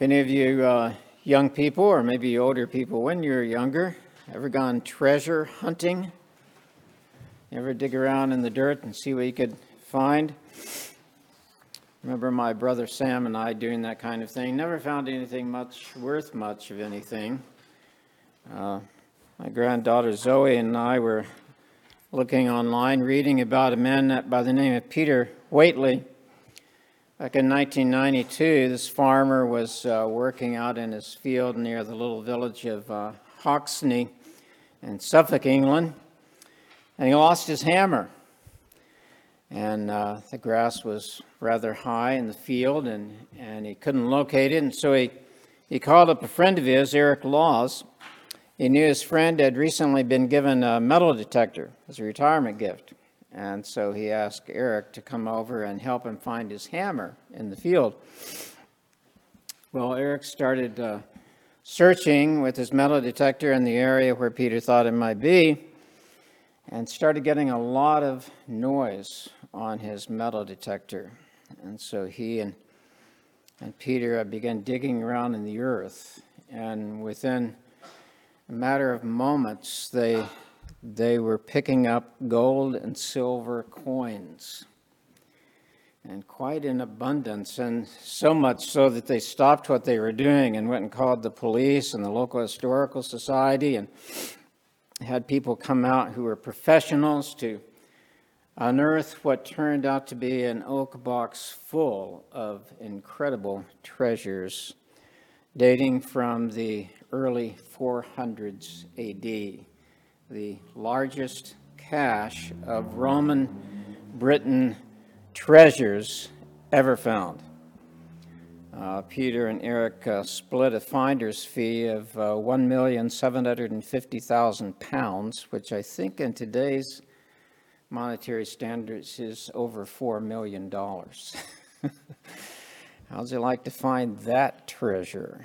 If any of you uh, young people, or maybe older people, when you're younger, ever gone treasure hunting? ever dig around in the dirt and see what you could find? Remember my brother Sam and I doing that kind of thing. Never found anything much worth much of anything. Uh, my granddaughter Zoe and I were looking online, reading about a man by the name of Peter Waitley. Back in 1992, this farmer was uh, working out in his field near the little village of uh, Hoxne in Suffolk, England, and he lost his hammer. And uh, the grass was rather high in the field, and, and he couldn't locate it, and so he, he called up a friend of his, Eric Lawes. He knew his friend had recently been given a metal detector as a retirement gift. And so he asked Eric to come over and help him find his hammer in the field. Well, Eric started uh, searching with his metal detector in the area where Peter thought it might be and started getting a lot of noise on his metal detector. And so he and, and Peter began digging around in the earth. And within a matter of moments, they they were picking up gold and silver coins, and quite in abundance, and so much so that they stopped what they were doing and went and called the police and the local historical society and had people come out who were professionals to unearth what turned out to be an oak box full of incredible treasures dating from the early 400s AD the largest cache of Roman Britain treasures ever found. Uh, Peter and Eric uh, split a finder's fee of uh, 1,750,000 pounds, which I think in today's monetary standards is over $4 million. How'd you like to find that treasure?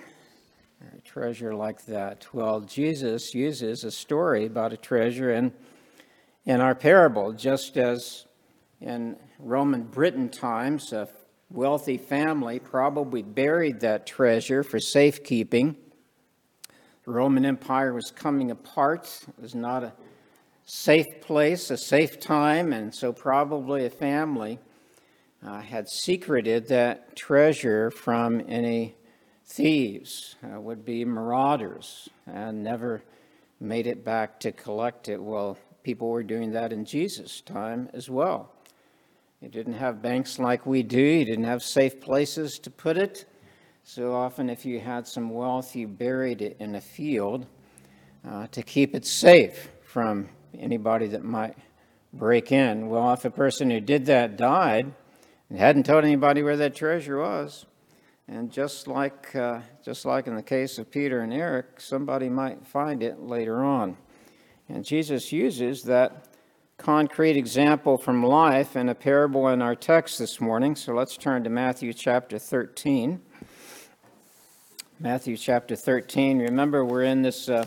Treasure like that? Well, Jesus uses a story about a treasure in, in our parable, just as in Roman Britain times, a wealthy family probably buried that treasure for safekeeping. The Roman Empire was coming apart. It was not a safe place, a safe time, and so probably a family uh, had secreted that treasure from any thieves, uh, would be marauders, and never made it back to collect it. Well, people were doing that in Jesus' time as well. He didn't have banks like we do, he didn't have safe places to put it. So often, if you had some wealth, you buried it in a field uh, to keep it safe from anybody that might break in. Well, if a person who did that died and hadn't told anybody where that treasure was, and just like, uh, just like in the case of Peter and Eric, somebody might find it later on. And Jesus uses that concrete example from life in a parable in our text this morning. So let's turn to Matthew chapter 13. Matthew chapter 13. Remember, we're in this uh,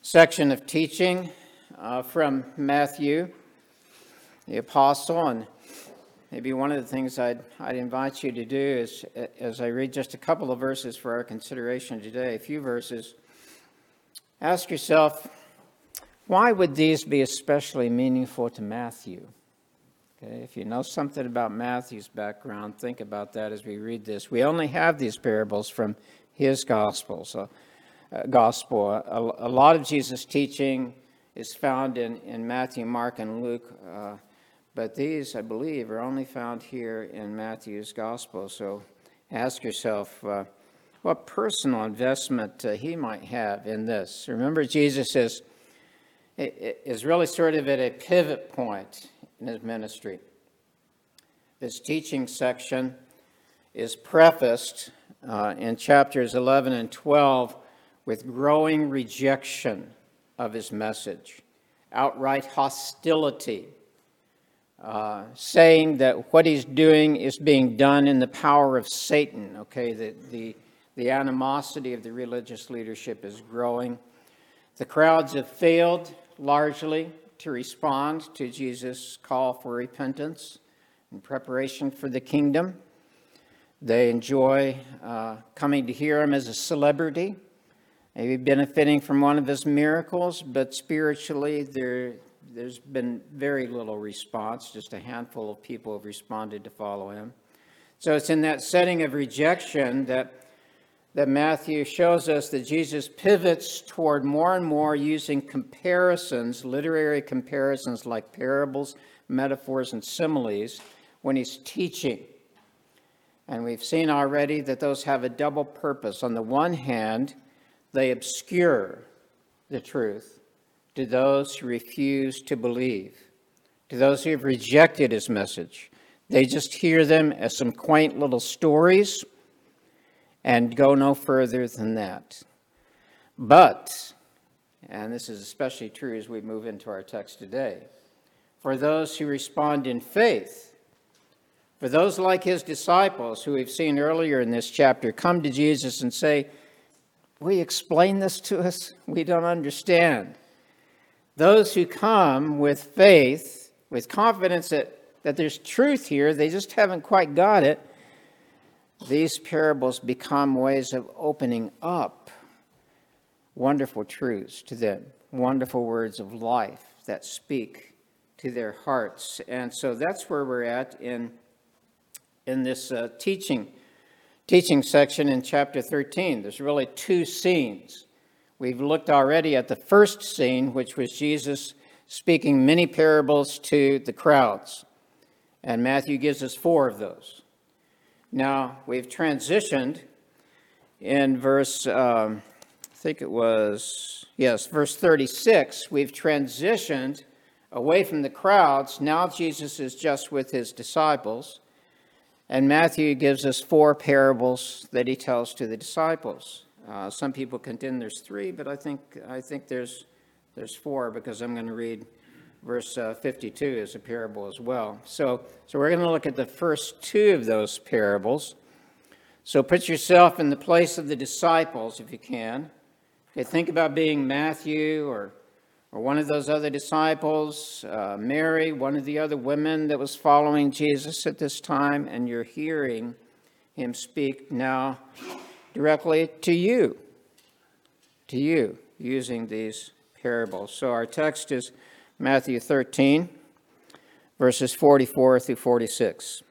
section of teaching uh, from Matthew, the apostle, and Maybe one of the things I'd, I'd invite you to do is, as I read just a couple of verses for our consideration today, a few verses, ask yourself, why would these be especially meaningful to Matthew? Okay, if you know something about Matthew's background, think about that as we read this. We only have these parables from his gospel. So, uh, gospel. A, a, lot of Jesus' teaching is found in, in Matthew, Mark, and Luke. Uh, but these, I believe, are only found here in Matthew's gospel. So ask yourself uh, what personal investment uh, he might have in this. Remember, Jesus is, is really sort of at a pivot point in his ministry. This teaching section is prefaced uh, in chapters 11 and 12 with growing rejection of his message, outright hostility uh, saying that what he's doing is being done in the power of Satan. Okay, the, the, the animosity of the religious leadership is growing. The crowds have failed largely to respond to Jesus' call for repentance in preparation for the kingdom. They enjoy uh, coming to hear him as a celebrity, maybe benefiting from one of his miracles, but spiritually, there, there's been very little response. Just a handful of people have responded to follow him. So it's in that setting of rejection that, that Matthew shows us that Jesus pivots toward more and more using comparisons, literary comparisons like parables, metaphors, and similes when he's teaching. And we've seen already that those have a double purpose. On the one hand, they obscure the truth to those who refuse to believe, to those who have rejected his message. They just hear them as some quaint little stories and go no further than that. But, and this is especially true as we move into our text today, for those who respond in faith, for those like his disciples who we've seen earlier in this chapter come to Jesus and say, you explain this to us? We don't understand. Those who come with faith, with confidence that that there's truth here, they just haven't quite got it. These parables become ways of opening up wonderful truths to them, wonderful words of life that speak to their hearts. And so that's where we're at in, in this uh, teaching, teaching section in chapter 13. There's really two scenes. We've looked already at the first scene, which was Jesus speaking many parables to the crowds. And Matthew gives us four of those. Now, we've transitioned in verse, um, I think it was, yes, verse 36. We've transitioned away from the crowds. Now Jesus is just with his disciples. And Matthew gives us four parables that he tells to the disciples. Uh, some people contend there's three, but I think, I think there's, there's four because I'm going to read verse uh, 52 as a parable as well. So, so we're going to look at the first two of those parables. So put yourself in the place of the disciples if you can. Okay, think about being Matthew or, or one of those other disciples, uh, Mary, one of the other women that was following Jesus at this time, and you're hearing him speak now directly to you, to you, using these parables. So our text is Matthew 13, verses 44 through 46.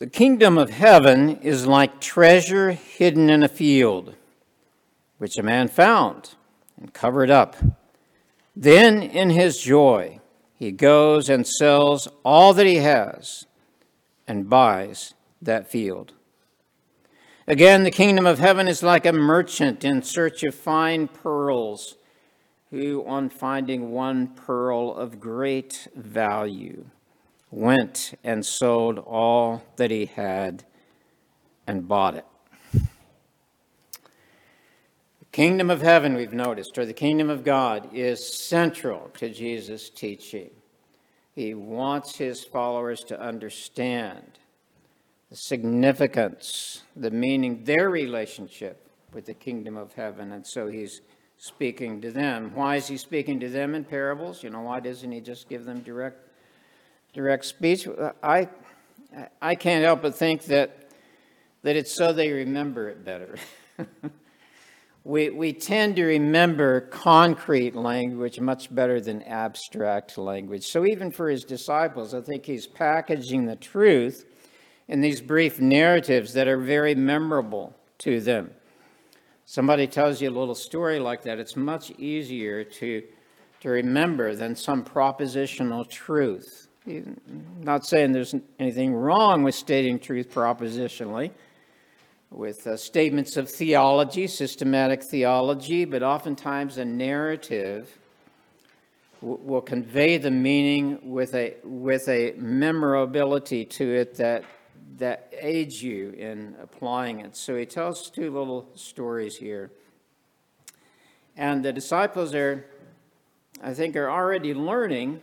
The kingdom of heaven is like treasure hidden in a field, which a man found and covered up. Then, in his joy, he goes and sells all that he has and buys that field. Again, the kingdom of heaven is like a merchant in search of fine pearls who, on finding one pearl of great value, went and sold all that he had and bought it. The kingdom of heaven, we've noticed, or the kingdom of God, is central to Jesus' teaching. He wants his followers to understand the significance, the meaning, their relationship with the kingdom of heaven. And so he's speaking to them. Why is he speaking to them in parables? You know, why doesn't he just give them direct direct speech? I I can't help but think that that it's so they remember it better. we we tend to remember concrete language much better than abstract language. So even for his disciples, I think he's packaging the truth in these brief narratives that are very memorable to them somebody tells you a little story like that, it's much easier to, to remember than some propositional truth. I'm not saying there's anything wrong with stating truth propositionally, with uh, statements of theology, systematic theology, but oftentimes a narrative will convey the meaning with a, with a memorability to it that that aids you in applying it. So he tells two little stories here. And the disciples are, I think, are already learning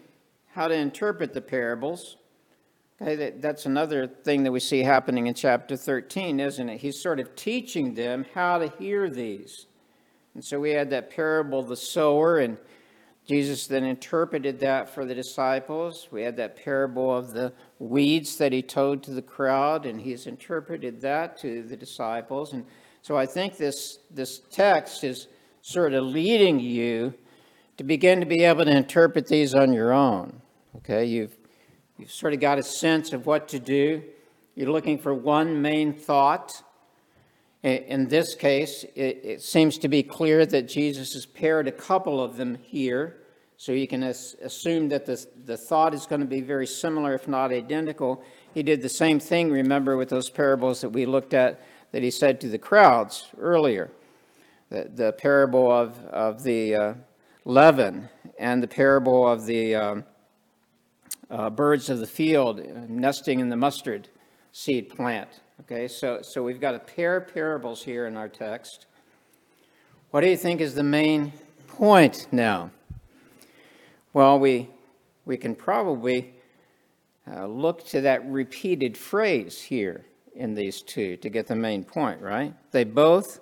how to interpret the parables. Okay, that's another thing that we see happening in chapter 13, isn't it? He's sort of teaching them how to hear these. And so we had that parable the sower, and Jesus then interpreted that for the disciples. We had that parable of the weeds that he told to the crowd, and he's interpreted that to the disciples. And so I think this, this text is sort of leading you to begin to be able to interpret these on your own. Okay, you've, you've sort of got a sense of what to do. You're looking for one main thought. In this case, it, seems to be clear that Jesus has paired a couple of them here, so you can as, assume that the, the thought is going to be very similar, if not identical. He did the same thing, remember, with those parables that we looked at that he said to the crowds earlier. The, the parable of, of the uh, leaven and the parable of the um, uh, birds of the field nesting in the mustard seed plant. Okay, so, so we've got a pair of parables here in our text. What do you think is the main point now? Well, we, we can probably uh, look to that repeated phrase here in these two to get the main point, right? They both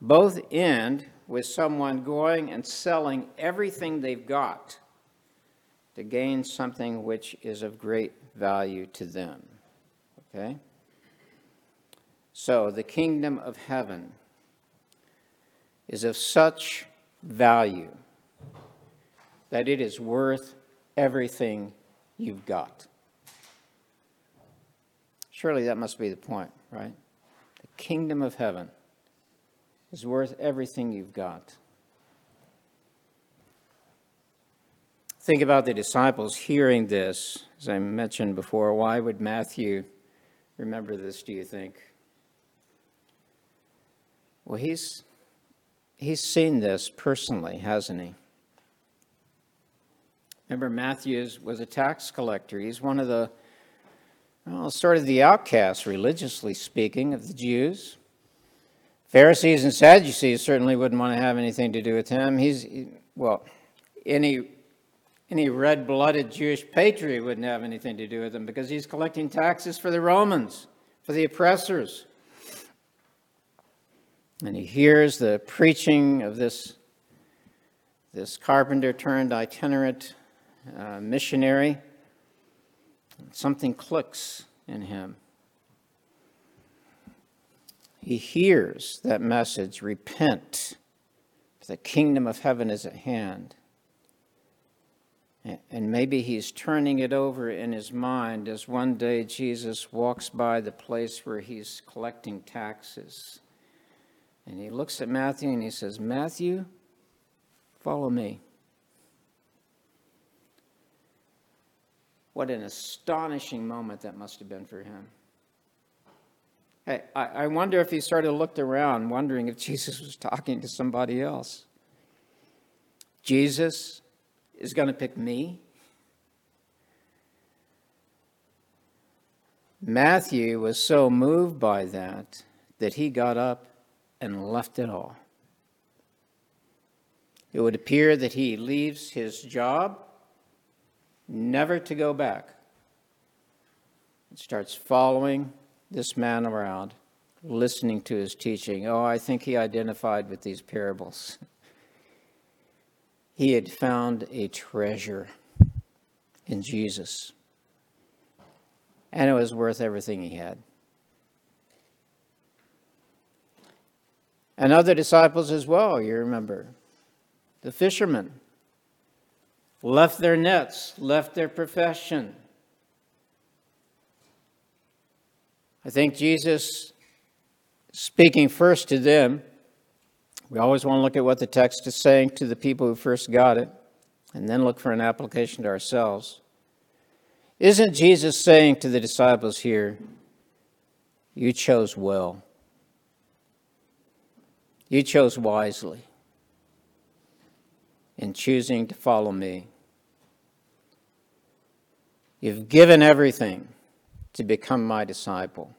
both end with someone going and selling everything they've got to gain something which is of great value to them. Okay? So, the kingdom of heaven is of such value that it is worth everything you've got. Surely that must be the point, right? The kingdom of heaven is worth everything you've got. Think about the disciples hearing this. As I mentioned before, why would Matthew remember this, do you think? Well, he's, he's seen this personally, hasn't he? Remember, Matthew was a tax collector. He's one of the, well, sort of the outcasts, religiously speaking, of the Jews. Pharisees and Sadducees certainly wouldn't want to have anything to do with him. He's, well, any, any red blooded Jewish patriot wouldn't have anything to do with him because he's collecting taxes for the Romans, for the oppressors and he hears the preaching of this, this carpenter turned itinerant uh, missionary. Something clicks in him. He hears that message repent, the kingdom of heaven is at hand. And maybe he's turning it over in his mind as one day Jesus walks by the place where he's collecting taxes. And he looks at Matthew and he says, Matthew, follow me. What an astonishing moment that must have been for him. Hey, I, wonder if he sort of looked around, wondering if Jesus was talking to somebody else. Jesus is going to pick me? Matthew was so moved by that that he got up and left it all. It would appear that he leaves his job never to go back and starts following this man around, listening to his teaching. Oh, I think he identified with these parables. He had found a treasure in Jesus, and it was worth everything he had. And other disciples as well, you remember. The fishermen left their nets, left their profession. I think Jesus, speaking first to them, we always want to look at what the text is saying to the people who first got it, and then look for an application to ourselves. Isn't Jesus saying to the disciples here, You chose well? You chose wisely in choosing to follow me. You've given everything to become my disciple.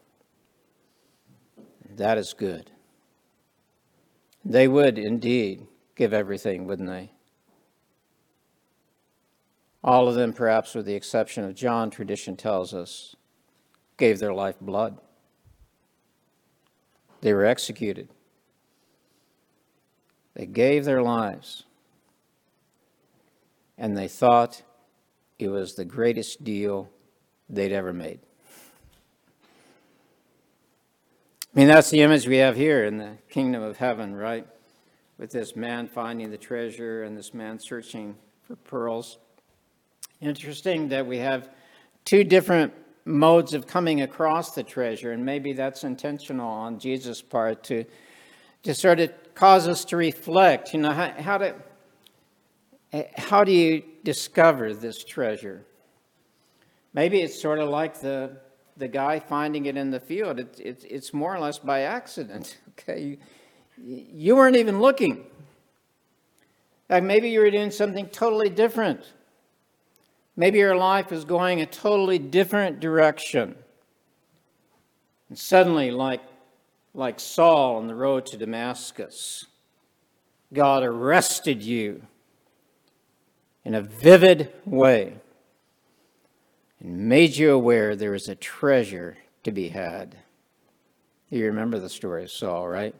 That is good. They would indeed give everything, wouldn't they? All of them, perhaps with the exception of John, tradition tells us, gave their life blood. They were executed. They gave their lives. and they thought it was the greatest deal they'd ever made. I mean, that's the image we have here in the kingdom of heaven, right? With this man finding the treasure and this man searching for pearls. Interesting that we have two different modes of coming across the treasure, and maybe that's intentional on Jesus' part to, to sort of cause us to reflect. You know, how, how, to, how do you discover this treasure? Maybe it's sort of like the, the guy finding it in the field. It, it, it's more or less by accident. Okay, you, you weren't even looking. Like maybe you were doing something totally different. Maybe your life is going a totally different direction. And suddenly, like, like Saul on the road to Damascus, God arrested you in a vivid way and made you aware there is a treasure to be had. You remember the story of Saul, right?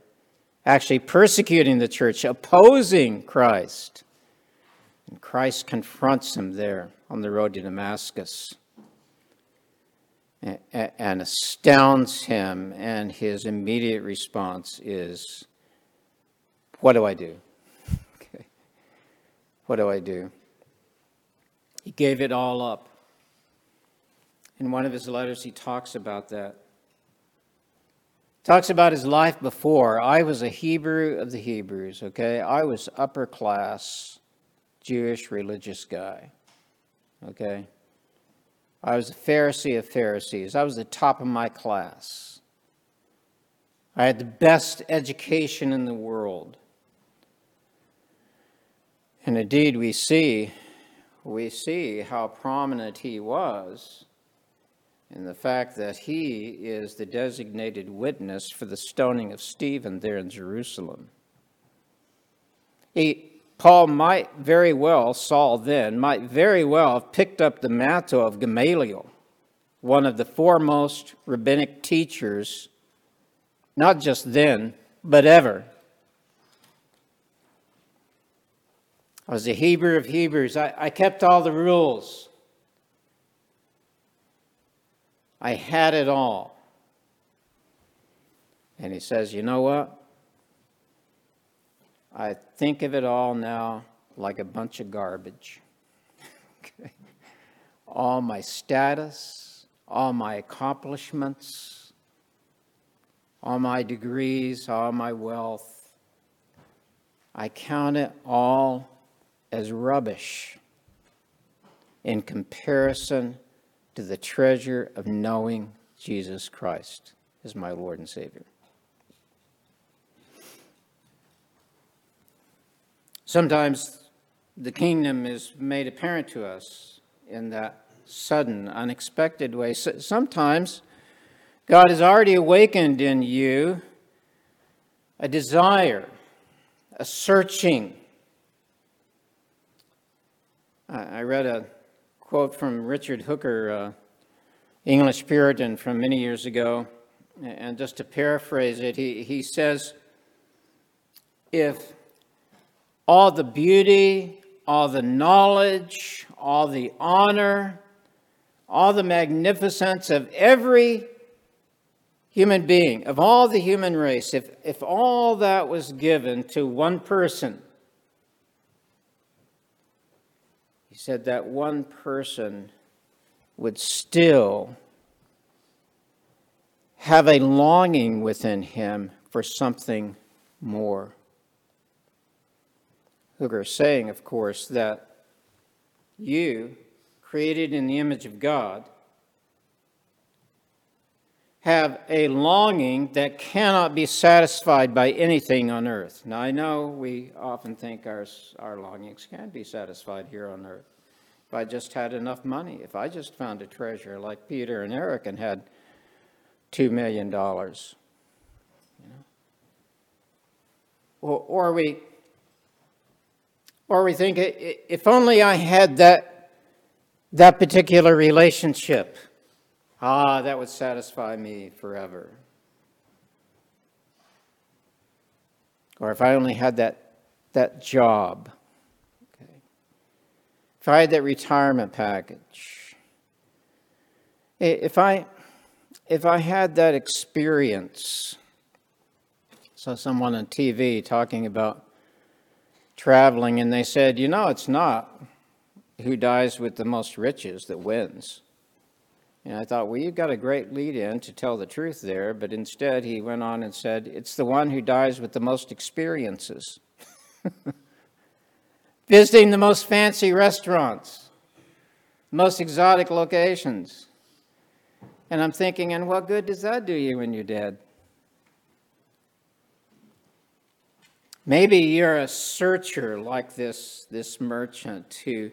Actually persecuting the church, opposing Christ. And Christ confronts him there on the road to Damascus and astounds him, and his immediate response is, What do I do? okay. What do I do? He gave it all up. In one of his letters, he talks about that. Talks about his life before. I was a Hebrew of the Hebrews, okay? I was upper class Jewish religious guy, okay? I was a Pharisee of Pharisees. I was the top of my class. I had the best education in the world. And indeed, we see, we see how prominent he was in the fact that he is the designated witness for the stoning of Stephen there in Jerusalem. He, Paul might very well, Saul then, might very well have picked up the mantle of Gamaliel, one of the foremost rabbinic teachers, not just then, but ever. I was a Hebrew of Hebrews. I, I kept all the rules. I had it all. And he says, You know what? I think of it all now like a bunch of garbage. okay. All my status, all my accomplishments, all my degrees, all my wealth, I count it all as rubbish in comparison to the treasure of knowing Jesus Christ as my Lord and Savior. Sometimes the kingdom is made apparent to us in that sudden, unexpected way. Sometimes God has already awakened in you a desire, a searching. I read a quote from Richard Hooker, uh, English Puritan from many years ago. And just to paraphrase it, he, he says, If all the beauty, all the knowledge, all the honor, all the magnificence of every human being, of all the human race, if, if all that was given to one person, He said that one person would still have a longing within him for something more. Hooker is saying, of course, that you, created in the image of God, have a longing that cannot be satisfied by anything on earth. Now, I know we often think our, our longings can be satisfied here on earth. If I just had enough money, if I just found a treasure like Peter and Eric and had $2 million. You know? or, or we or we think if only I had that that particular relationship Ah, that would satisfy me forever. Or if I only had that, that job. Okay. if I had that retirement package, if I, if I had that experience, saw someone on TV talking about traveling, and they said, you know, it's not who dies with the most riches that wins. And I thought, well, you've got a great lead in to tell the truth there, but instead he went on and said, it's the one who dies with the most experiences. Visiting the most fancy restaurants, most exotic locations. And I'm thinking, and what good does that do you when you're dead? Maybe you're a searcher like this, this merchant who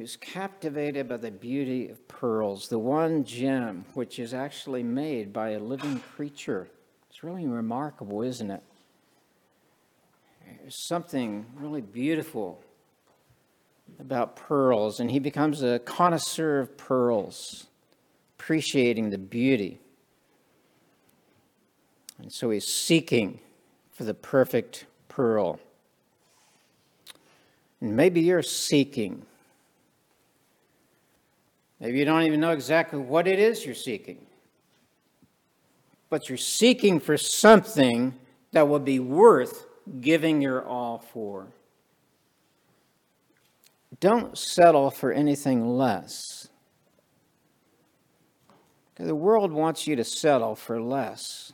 who's captivated by the beauty of pearls, the one gem which is actually made by a living creature. It's really remarkable, isn't it? There's something really beautiful about pearls, and he becomes a connoisseur of pearls, appreciating the beauty. And so he's seeking for the perfect pearl. And maybe you're seeking Maybe you don't even know exactly what it is you're seeking. But you're seeking for something that will be worth giving your all for. Don't settle for anything less. The world wants you to settle for less.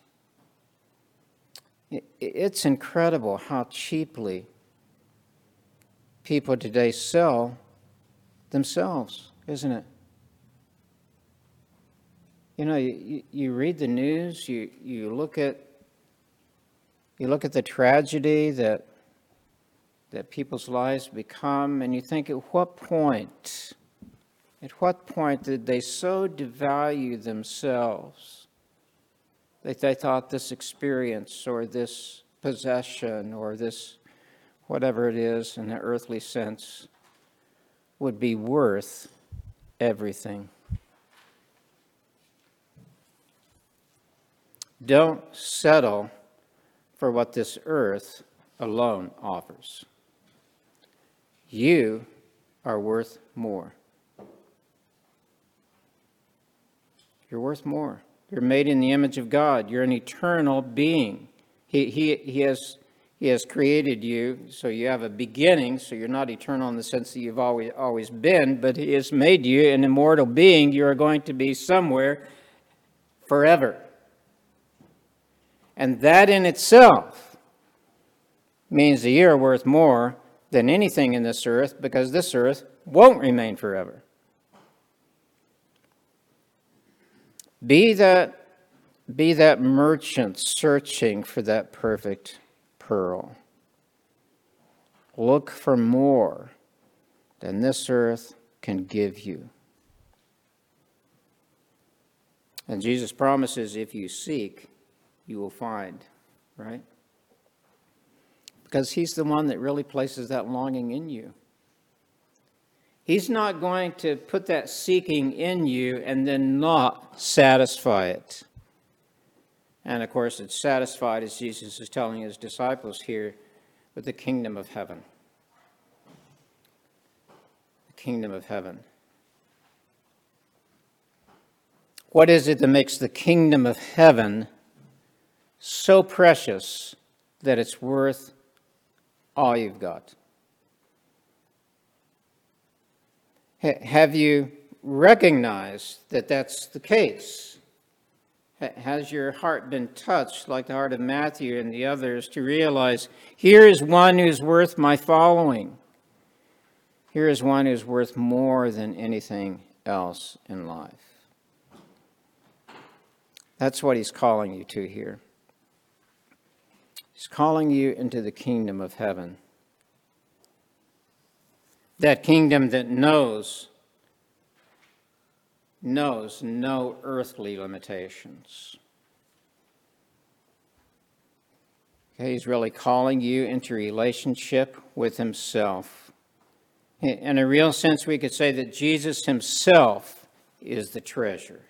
It's incredible how cheaply people today sell themselves, isn't it? You know, you, you read the news, you, you look at you look at the tragedy that that people's lives become, and you think, at what point, at what point did they so devalue themselves they thought this experience or this possession or this whatever it is in the earthly sense would be worth everything? Don't settle for what this earth alone offers. You are worth more. You're worth more. You're made in the image of God. You're an eternal being. He, he, he, has, he has created you, so you have a beginning, so you're not eternal in the sense that you've always, always been, but He has made you an immortal being. You are going to be somewhere forever. And that in itself means that you're worth more than anything in this earth because this earth won't remain forever. Be that, be that merchant searching for that perfect pearl. Look for more than this earth can give you. And Jesus promises if you seek, you will find, right? Because He's the one that really places that longing in you. He's not going to put that seeking in you and then not satisfy it. And of course, it's satisfied, as Jesus is telling his disciples here, with the kingdom of heaven. The kingdom of heaven. What is it that makes the kingdom of heaven so precious that it's worth all you've got. Have you recognized that that's the case? has your heart been touched, like the heart of Matthew and the others, to realize here is one who's worth my following? Here is one who's worth more than anything else in life. That's what he's calling you to here. He's calling you into the kingdom of heaven. That kingdom that knows knows no earthly limitations. Okay, he's really calling you into relationship with himself. In a real sense, we could say that Jesus himself is the treasure.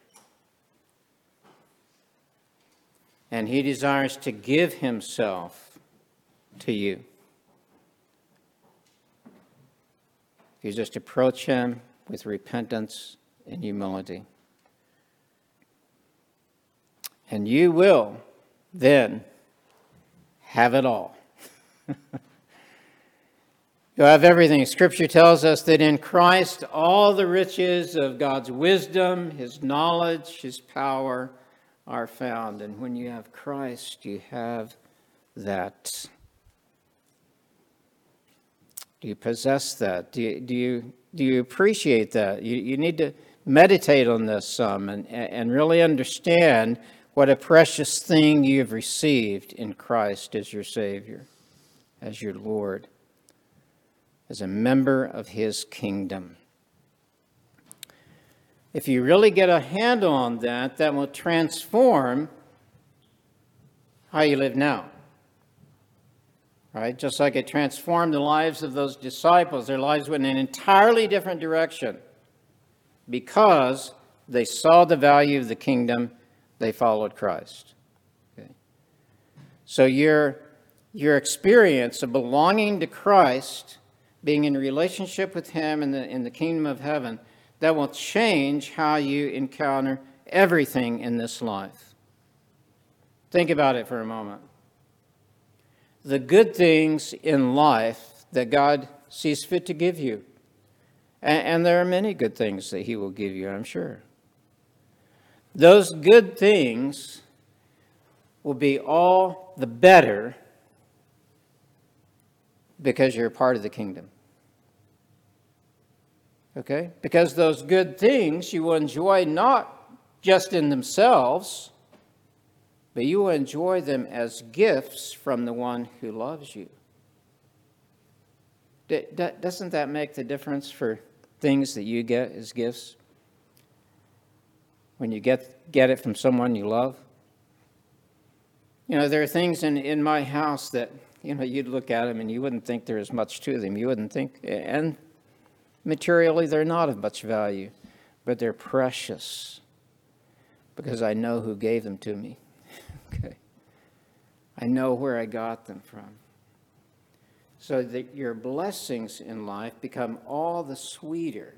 and he desires to give himself to you. You just approach Him with repentance and humility. And you will then have it all. You'll have everything. Scripture tells us that in Christ all the riches of God's wisdom, His knowledge, His power are found. And when you have Christ, you have that. Do you possess that? Do you, do you, do you appreciate that? You, you need to meditate on this some and, and really understand what a precious thing you have received in Christ as your Savior, as your Lord, as a member of His kingdom. If you really get a handle on that, that will transform how you live now. Right? Just like it transformed the lives of those disciples, their lives went in an entirely different direction because they saw the value of the kingdom they followed Christ. Okay. So your, your experience of belonging to Christ, being in relationship with Him in the, in the kingdom of heaven, that will change how you encounter everything in this life. Think about it for a moment. The good things in life that God sees fit to give you. And, and there are many good things that He will give you, I'm sure those good things will be all the better because you're part of the kingdom. Okay? Because those good things you will enjoy not just in themselves, but you will enjoy them as gifts from the one who loves you. Doesn't that make the difference for things that you get as gifts? when you get, get it from someone you love. You know, there are things in, in my house that, you know, you'd look at them and you wouldn't think there is much to them. You wouldn't think, and materially, they're not of much value, but they're precious because I know who gave them to me. Okay. I know where I got them from. So that your blessings in life become all the sweeter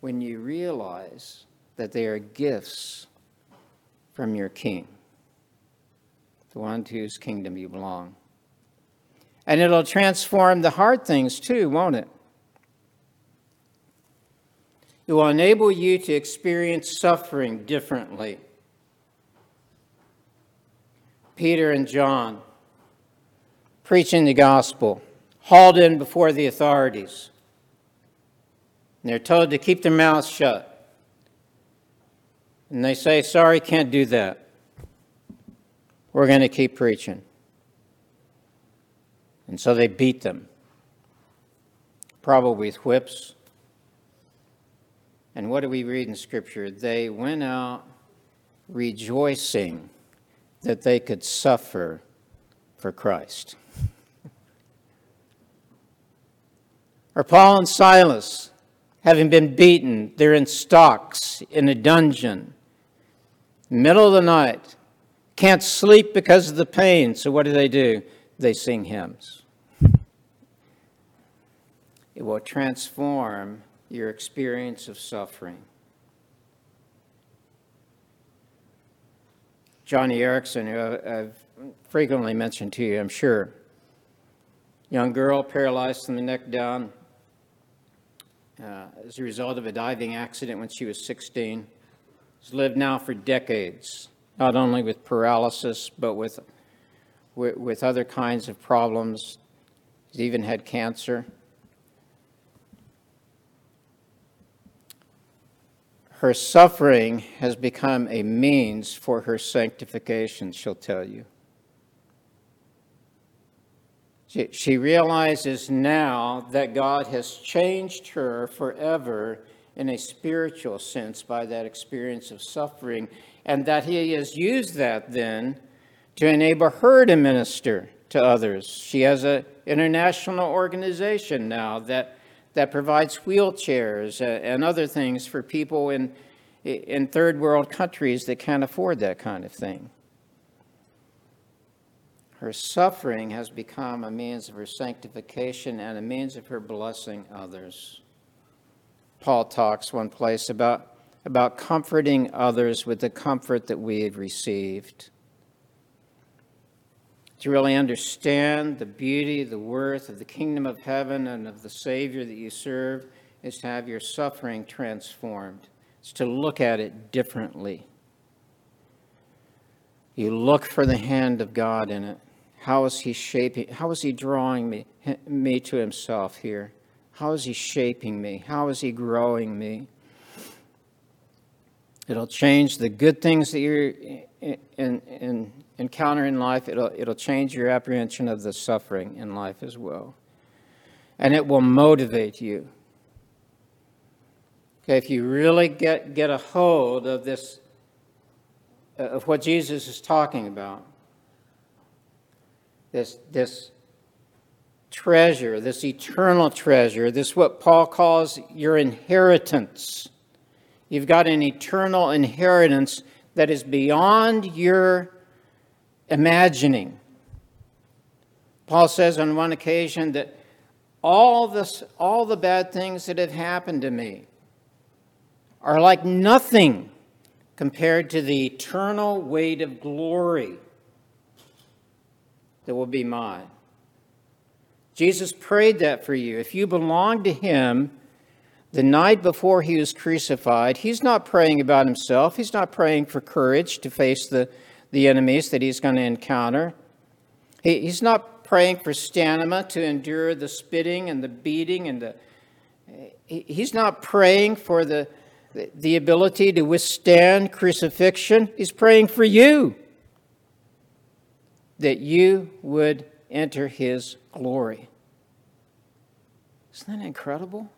when you realize that they are gifts from your King, the one to whose kingdom you belong. And it'll transform the hard things too, won't it? It will enable you to experience suffering differently. Peter and John preaching the gospel, hauled in before the authorities. And they're told to keep their mouths shut. And they say, sorry, can't do that. We're going to keep preaching. And so they beat them, probably with whips. And what do we read in Scripture? They went out rejoicing that they could suffer for Christ. or Paul and Silas, having been beaten, they're in stocks in a dungeon middle of the night, can't sleep because of the pain. So what do they do? They sing hymns. It will transform your experience of suffering. Joni Eareckson, who I've frequently mentioned to you, I'm sure. Young girl paralyzed from the neck down uh, as a result of a diving accident when she was 16 has lived now for decades, not only with paralysis, but with, with, with other kinds of problems. He's even had cancer. Her suffering has become a means for her sanctification, she'll tell you. She, she realizes now that God has changed her forever in a spiritual sense by that experience of suffering, and that he has used that then to enable her to minister to others. She has an international organization now that, that provides wheelchairs uh, and other things for people in, in third world countries that can't afford that kind of thing. Her suffering has become a means of her sanctification and a means of her blessing others. Paul talks one place about, about comforting others with the comfort that we have received. To really understand the beauty, the worth of the kingdom of heaven and of the Savior that you serve is to have your suffering transformed. It's to look at it differently. You look for the hand of God in it. How is He shaping? How is He drawing me, me to Himself here? How is He shaping me? How is He growing me? It'll change the good things that you're in, in, encounter in life. It'll, it'll change your apprehension of the suffering in life as well. And it will motivate you. Okay, if you really get, get a hold of this, uh, of what Jesus is talking about, this, this treasure, this eternal treasure, this what Paul calls your inheritance. You've got an eternal inheritance that is beyond your imagining. Paul says on one occasion that all, this, all the bad things that have happened to me are like nothing compared to the eternal weight of glory that will be mine. Jesus prayed that for you. If you belong to Him the night before He was crucified, He's not praying about Himself. He's not praying for courage to face the, the enemies that He's going to encounter. He, he's not praying for stamina to endure the spitting and the beating and the. He, he's not praying for the, the ability to withstand crucifixion. He's praying for you that you would enter his glory. Isn't that incredible?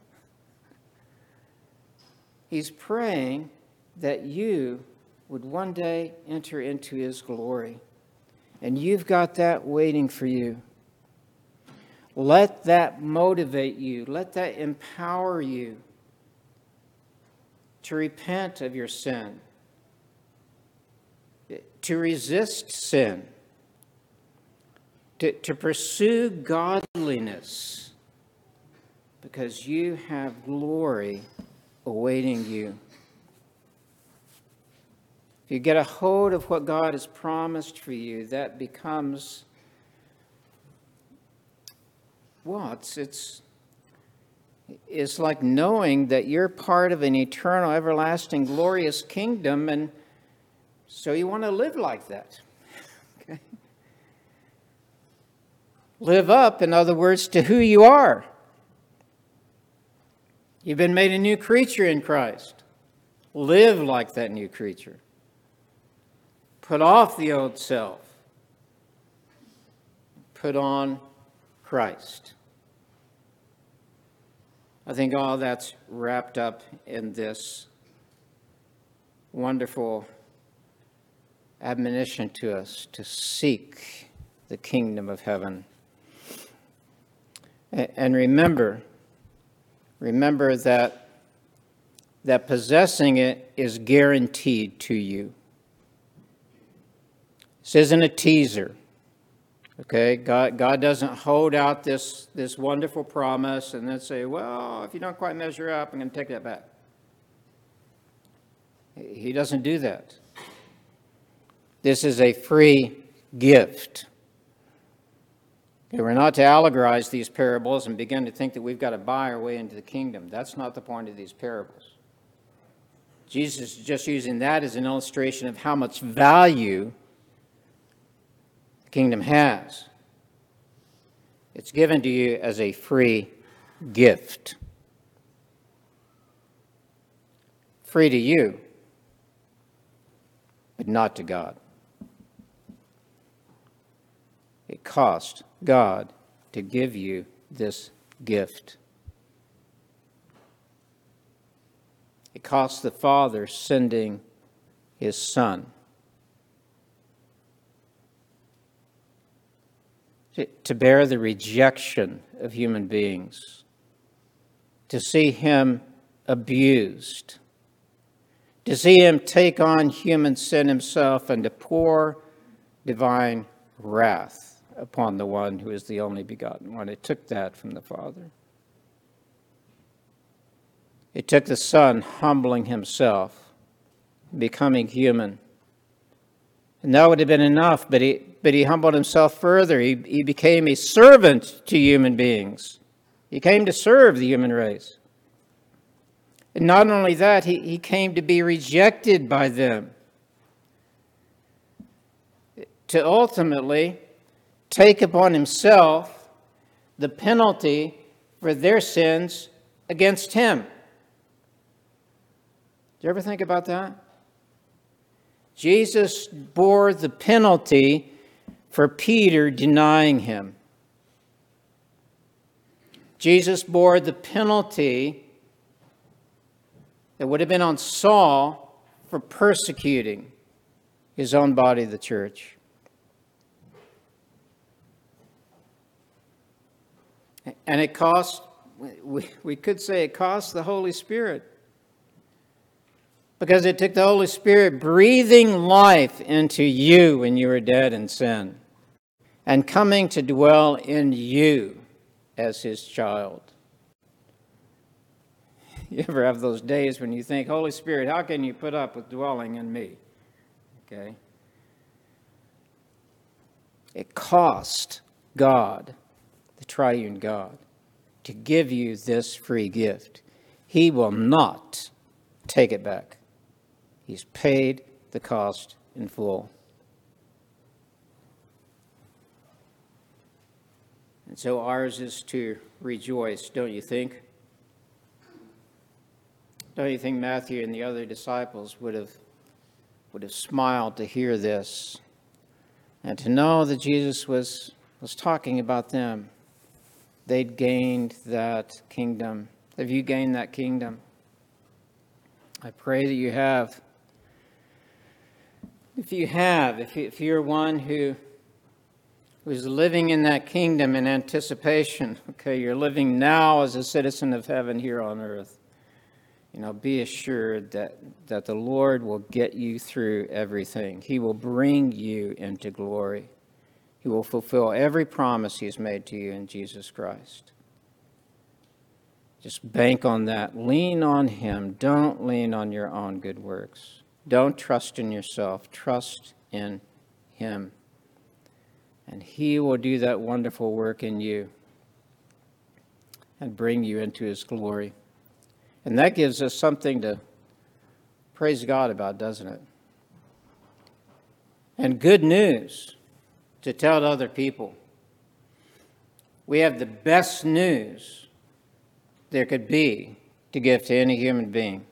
He's praying that you would one day enter into his glory. And you've got that waiting for you. Let that motivate you, let that empower you to repent of your sin, to resist sin to, to pursue godliness because you have glory awaiting you. If you get a hold of what God has promised for you, that becomes, well, it's, it's, it's like knowing that you're part of an eternal, everlasting, glorious kingdom, and so you want to live like that. Live up, in other words, to who you are. You've been made a new creature in Christ. Live like that new creature. Put off the old self. Put on Christ. I think all that's wrapped up in this wonderful admonition to us to seek the kingdom of heaven. And remember, remember that, that possessing it is guaranteed to you. This isn't a teaser. Okay, God, God doesn't hold out this, this wonderful promise and then say, well, if you don't quite measure up, I'm going to take that back. He doesn't do that. This is a free gift. Okay, we're not to allegorize these parables and begin to think that we've got to buy our way into the kingdom. That's not the point of these parables. Jesus is just using that as an illustration of how much value kingdom has. It's given to you as a free gift. Free to you, but not to God. It cost God to give you this gift. It cost the Father sending his Son. To bear the rejection of human beings, to see him abused, to see him take on human sin himself and to pour divine wrath upon the one who is the only begotten one. It took that from the Father. It took the Son humbling himself, becoming human. And that would have been enough, but he, but he humbled himself further. He, he became a servant to human beings. He came to serve the human race. And not only that, he, he came to be rejected by them, to ultimately take upon himself the penalty for their sins against him. Do you ever think about that? Jesus bore the penalty for Peter denying him. Jesus bore the penalty that would have been on Saul for persecuting his own body, the church. And it cost, we, we could say it cost the Holy Spirit. Because it took the Holy Spirit breathing life into you when you were dead in sin and coming to dwell in you as his child. You ever have those days when you think, Holy Spirit, how can you put up with dwelling in me? Okay. It cost God the triune God, to give you this free gift. He will not take it back. He's paid the cost in full. And so ours is to rejoice, don't you think? Don't you think Matthew and the other disciples would have would have smiled to hear this and to know that Jesus was was talking about them? they'd gained that kingdom. Have you gained that kingdom? I pray that you have. If you have, if, you, are one who who's living in that kingdom in anticipation, okay, you're living now as a citizen of heaven here on earth. You know, be assured that, that the Lord will get you through everything. He will bring you into glory. He will fulfill every promise He has made to you in Jesus Christ. Just bank on that. Lean on Him. Don't lean on your own good works. Don't trust in yourself. Trust in Him. And He will do that wonderful work in you and bring you into His glory. And that gives us something to praise God about, doesn't it? And good news to tell to other people. We have the best news there could be to give to any human being.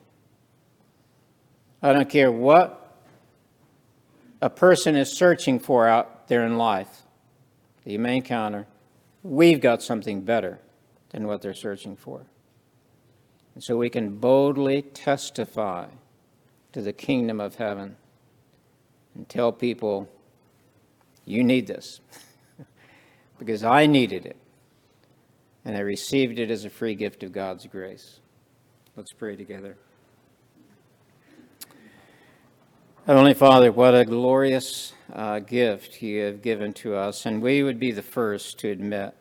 I don't care what a person is searching for out there in life that you may encounter, we've got something better than what they're searching for. And so we can boldly testify to the kingdom of heaven and tell people you need this because I needed it. And I received it as a free gift of God's grace. Let's pray together. Heavenly Father, what a glorious uh, gift you have given to us, and we would be the first to admit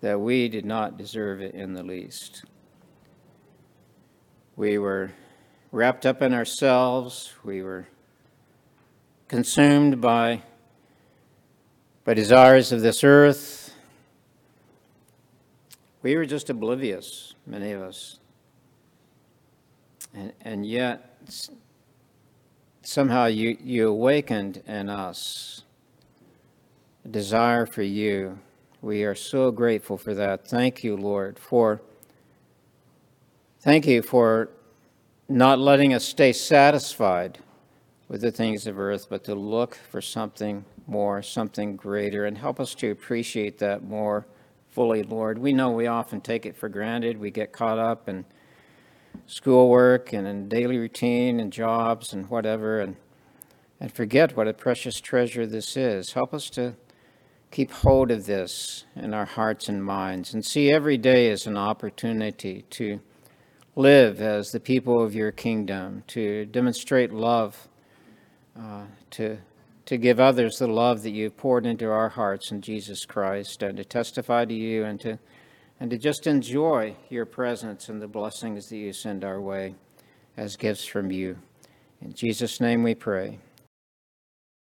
that we did not deserve it in the least. We were wrapped up in ourselves, we were consumed by by desires of this earth. We were just oblivious, many of us. And, and yet, somehow you, you awakened in us a desire for you. We are so grateful for that. Thank you, Lord, for thank you for not letting us stay satisfied with the things of earth, but to look for something more, something greater, and help us to appreciate that more fully, Lord. We know we often take it for granted. We get caught up in schoolwork and in daily routine and jobs and whatever, and, and forget what a precious treasure this is. Help us to keep hold of this in our hearts and minds and see every day as an opportunity to live as the people of your kingdom, to demonstrate love, uh, to to give others the love that you've poured into our hearts in Jesus Christ and to testify to you and to and to just enjoy your presence and the blessings that you send our way as gifts from you. In Jesus' name we pray.